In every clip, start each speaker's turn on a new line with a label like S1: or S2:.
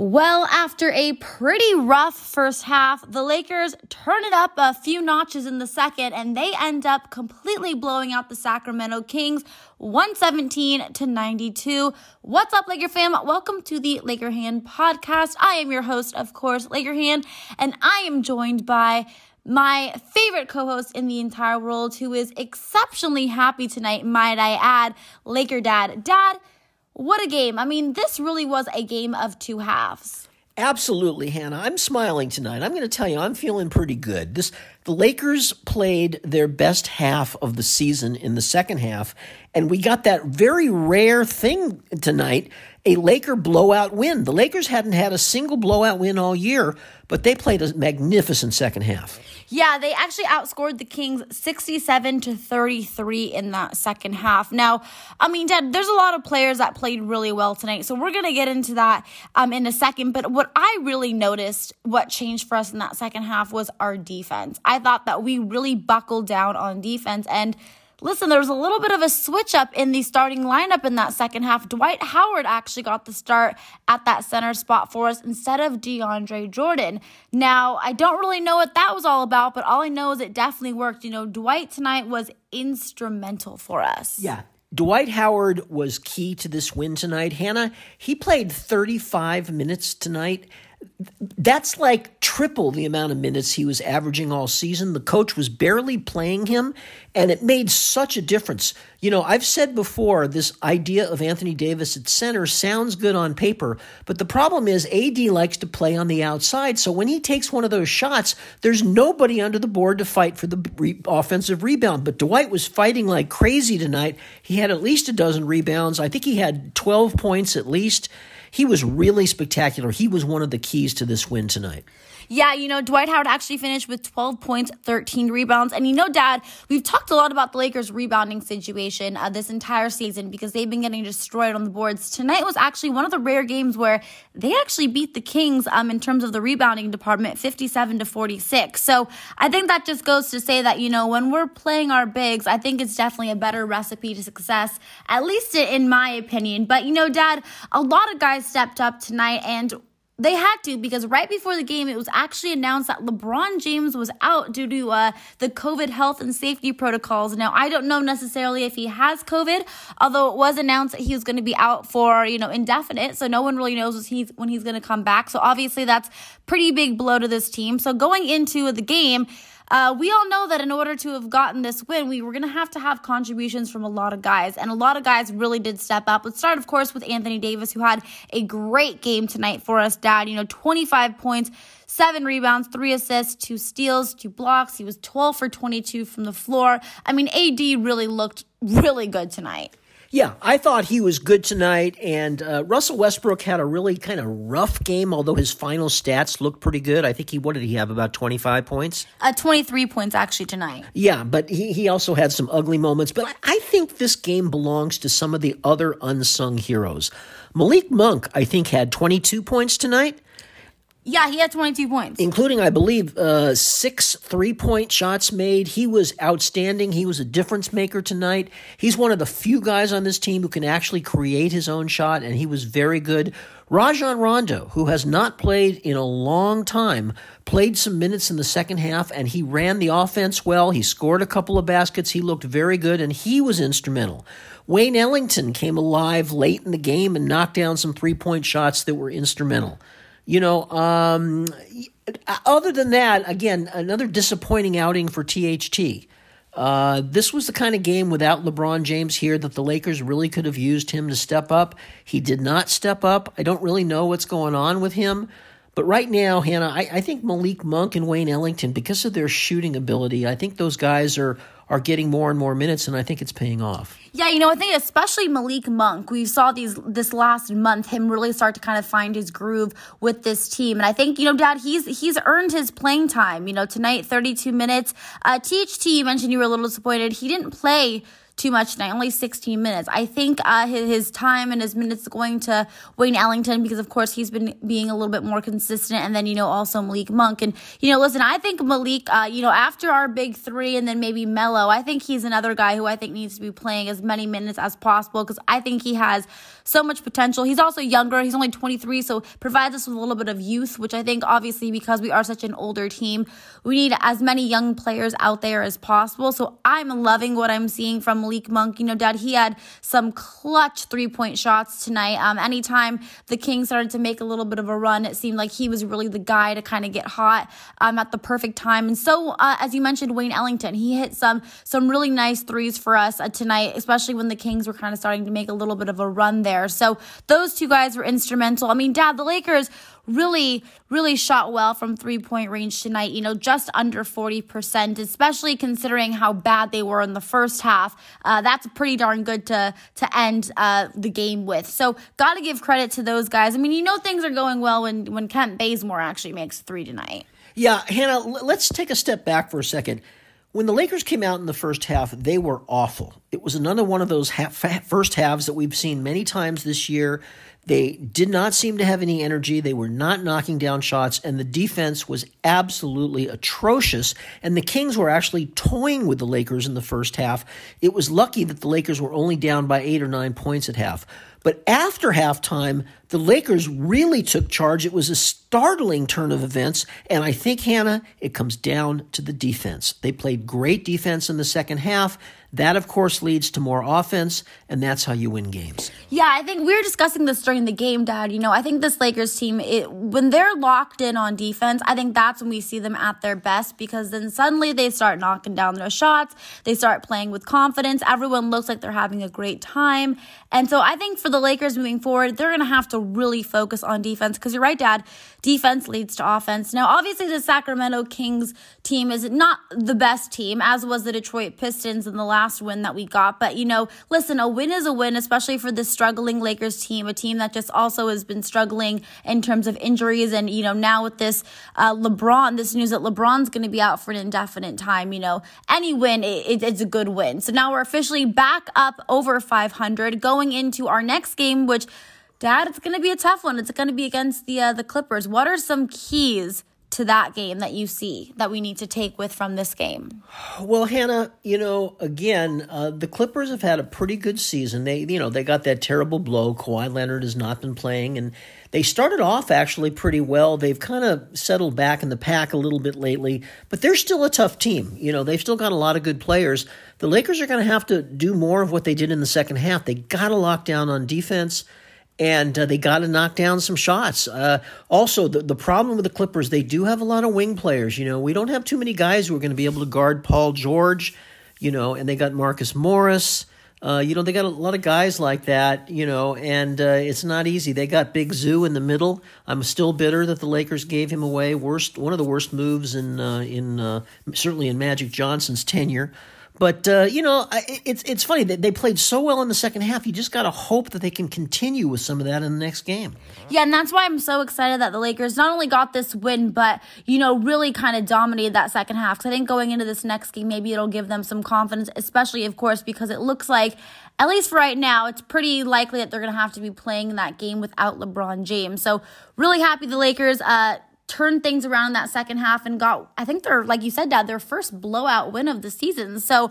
S1: Well, after a pretty rough first half, the Lakers turn it up a few notches in the second and they end up completely blowing out the Sacramento Kings 117 to 92. What's up, Laker fam? Welcome to the Laker Hannah podcast. I am your host, of course, Laker Hannah, and I am joined by my favorite co host in the entire world who is exceptionally happy tonight, might I add, Laker Dad. Dad, what a game. I mean, this really was a game of two halves.
S2: Absolutely, Hannah. I'm smiling tonight. I'm going to tell you, I'm feeling pretty good. This the Lakers played their best half of the season in the second half, and we got that very rare thing tonight, a Laker blowout win. The Lakers hadn't had a single blowout win all year, but they played a magnificent second half.
S1: Yeah, they actually outscored the Kings 67 to 33 in that second half. Now, I mean, Dad, there's a lot of players that played really well tonight, so we're going to get into that um, in a second. But what I really noticed, what changed for us in that second half was our defense. I thought that we really buckled down on defense and Listen, there was a little bit of a switch up in the starting lineup in that second half. Dwight Howard actually got the start at that center spot for us instead of DeAndre Jordan. Now, I don't really know what that was all about, but all I know is it definitely worked. You know, Dwight tonight was instrumental for us.
S2: Yeah. Dwight Howard was key to this win tonight. Hannah, he played 35 minutes tonight that's like triple the amount of minutes he was averaging all season. The coach was barely playing him, and it made such a difference. You know, I've said before this idea of Anthony Davis at center sounds good on paper, but the problem is AD likes to play on the outside. So when he takes one of those shots, there's nobody under the board to fight for the re- offensive rebound. But Dwight was fighting like crazy tonight. He had at least a dozen rebounds. I think he had 12 points at least. He was really spectacular. He was one of the keys to this win tonight.
S1: Yeah, you know, Dwight Howard actually finished with 12 points, 13 rebounds. And you know, Dad, we've talked a lot about the Lakers' rebounding situation uh, this entire season because they've been getting destroyed on the boards. Tonight was actually one of the rare games where they actually beat the Kings um, in terms of the rebounding department, 57 to 46. So I think that just goes to say that, you know, when we're playing our bigs, I think it's definitely a better recipe to success, at least in my opinion. But, you know, Dad, a lot of guys stepped up tonight and they had to because right before the game, it was actually announced that LeBron James was out due to uh, the COVID health and safety protocols. Now, I don't know necessarily if he has COVID, although it was announced that he was going to be out for you know indefinite, so no one really knows when he's when he's going to come back. So obviously, that's pretty big blow to this team. So going into the game. Uh, we all know that in order to have gotten this win, we were going to have to have contributions from a lot of guys, and a lot of guys really did step up. Let's start, of course, with Anthony Davis, who had a great game tonight for us, Dad. You know, 25 points seven rebounds, three assists, two steals, two blocks. He was 12 for 22 from the floor. I mean, AD really looked really good tonight.
S2: Yeah, I thought he was good tonight, and uh, Russell Westbrook had a really kind of rough game. Although his final stats looked pretty good. I think he what did he have about twenty five points?
S1: Uh, twenty three points actually tonight.
S2: Yeah, but he he also had some ugly moments. But I think this game belongs to some of the other unsung heroes. Malik Monk, I think, had twenty two points tonight.
S1: Yeah, he had 22 points.
S2: Including, I believe, uh, six three point shots made. He was outstanding. He was a difference maker tonight. He's one of the few guys on this team who can actually create his own shot, and he was very good. Rajon Rondo, who has not played in a long time, played some minutes in the second half, and he ran the offense well. He scored a couple of baskets. He looked very good, and he was instrumental. Wayne Ellington came alive late in the game and knocked down some three point shots that were instrumental. You know, um, other than that, again, another disappointing outing for THT. Uh, this was the kind of game without LeBron James here that the Lakers really could have used him to step up. He did not step up. I don't really know what's going on with him. But right now, Hannah, I, I think Malik Monk and Wayne Ellington, because of their shooting ability, I think those guys are are getting more and more minutes, and I think it's paying off.
S1: Yeah, you know, I think especially Malik Monk, we saw these this last month him really start to kind of find his groove with this team, and I think you know, Dad, he's he's earned his playing time. You know, tonight, thirty two minutes. Uh, THT, you mentioned you were a little disappointed. He didn't play too much tonight, only 16 minutes. I think uh, his, his time and his minutes going to Wayne Ellington because, of course, he's been being a little bit more consistent. And then, you know, also Malik Monk. And, you know, listen, I think Malik, uh, you know, after our big three and then maybe Melo, I think he's another guy who I think needs to be playing as many minutes as possible because I think he has so much potential. He's also younger. He's only 23, so provides us with a little bit of youth, which I think obviously because we are such an older team, we need as many young players out there as possible. So I'm loving what I'm seeing from Malik Monk. You know, Dad, he had some clutch three point shots tonight. Um, anytime the Kings started to make a little bit of a run, it seemed like he was really the guy to kind of get hot um, at the perfect time. And so, uh, as you mentioned, Wayne Ellington, he hit some some really nice threes for us uh, tonight, especially when the Kings were kind of starting to make a little bit of a run there. So those two guys were instrumental. I mean, Dad, the Lakers really, really shot well from three point range tonight, you know, just under 40%, especially considering how bad they were in the first half. Uh, that's pretty darn good to, to end uh, the game with. So, got to give credit to those guys. I mean, you know, things are going well when, when Kent Bazemore actually makes three tonight.
S2: Yeah, Hannah, let's take a step back for a second. When the Lakers came out in the first half, they were awful. It was another one of those half, first halves that we've seen many times this year. They did not seem to have any energy. They were not knocking down shots, and the defense was absolutely atrocious. And the Kings were actually toying with the Lakers in the first half. It was lucky that the Lakers were only down by eight or nine points at half. But after halftime, the Lakers really took charge. It was a startling turn of events. And I think, Hannah, it comes down to the defense. They played great defense in the second half. That, of course, leads to more offense, and that's how you win games.
S1: Yeah, I think we were discussing this during the game, Dad. You know, I think this Lakers team, it, when they're locked in on defense, I think that's when we see them at their best because then suddenly they start knocking down their shots. They start playing with confidence. Everyone looks like they're having a great time. And so I think for the Lakers moving forward, they're going to have to really focus on defense because you're right, Dad. Defense leads to offense. Now, obviously, the Sacramento Kings team is not the best team, as was the Detroit Pistons in the last last win that we got. But, you know, listen, a win is a win, especially for this struggling Lakers team, a team that just also has been struggling in terms of injuries. And, you know, now with this uh, LeBron, this news that LeBron's going to be out for an indefinite time, you know, any win, it, it's a good win. So now we're officially back up over 500 going into our next game, which. Dad, it's going to be a tough one. It's going to be against the uh, the Clippers. What are some keys to that game that you see that we need to take with from this game?
S2: Well, Hannah, you know, again, uh, the Clippers have had a pretty good season. They, you know, they got that terrible blow. Kawhi Leonard has not been playing, and they started off actually pretty well. They've kind of settled back in the pack a little bit lately, but they're still a tough team. You know, they've still got a lot of good players. The Lakers are going to have to do more of what they did in the second half. They got to lock down on defense and uh, they got to knock down some shots. Uh, also, the, the problem with the Clippers, they do have a lot of wing players. You know, we don't have too many guys who are going to be able to guard Paul George, you know, and they got Marcus Morris. Uh, you know, they got a lot of guys like that, you know, and uh, it's not easy. They got Big Zu in the middle. I'm still bitter that the Lakers gave him away. Worst, one of the worst moves in uh, in uh, certainly in Magic Johnson's tenure. But uh, you know, it's it's funny that they played so well in the second half. You just got to hope that they can continue with some of that in the next game.
S1: Yeah, and that's why I'm so excited that the Lakers not only got this win, but you know, really kind of dominated that second half. Because I think going into this next game, maybe it'll give them some confidence, especially, of course, because it looks like, at least for right now, it's pretty likely that they're going to have to be playing that game without LeBron James. So really happy the Lakers. Uh, turned things around in that second half and got, I think they're, like you said, Dad, their first blowout win of the season. So,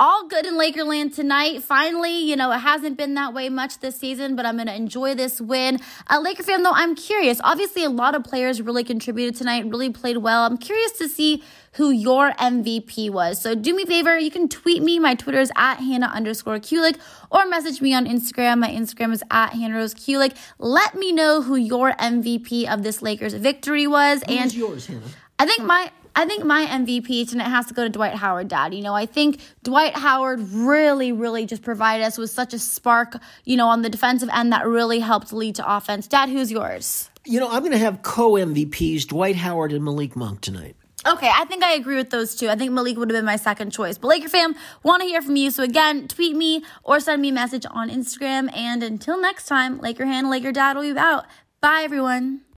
S1: all good in Lakerland tonight. Finally, you know, it hasn't been that way much this season, but I'm going to enjoy this win. A Laker fan, though, I'm curious. Obviously, a lot of players really contributed tonight, really played well. I'm curious to see who your MVP was. So do me a favor, you can tweet me. My Twitter is at Hannah underscore Kulik or message me on Instagram. My Instagram is at Hannah Rose Kulik. Let me know who your MVP of this Lakers victory was.
S2: Who and was yours, Hannah?
S1: I think my I think my MVP tonight has to go to Dwight Howard, Dad. You know, I think Dwight Howard really, really just provided us with such a spark, you know, on the defensive end that really helped lead to offense. Dad, who's yours?
S2: You know, I'm going to have co MVPs, Dwight Howard and Malik Monk tonight.
S1: Okay, I think I agree with those two. I think Malik would have been my second choice. But Laker fam, want to hear from you. So again, tweet me or send me a message on Instagram. And until next time, Laker Hannah, Laker dad will be out. Bye, everyone.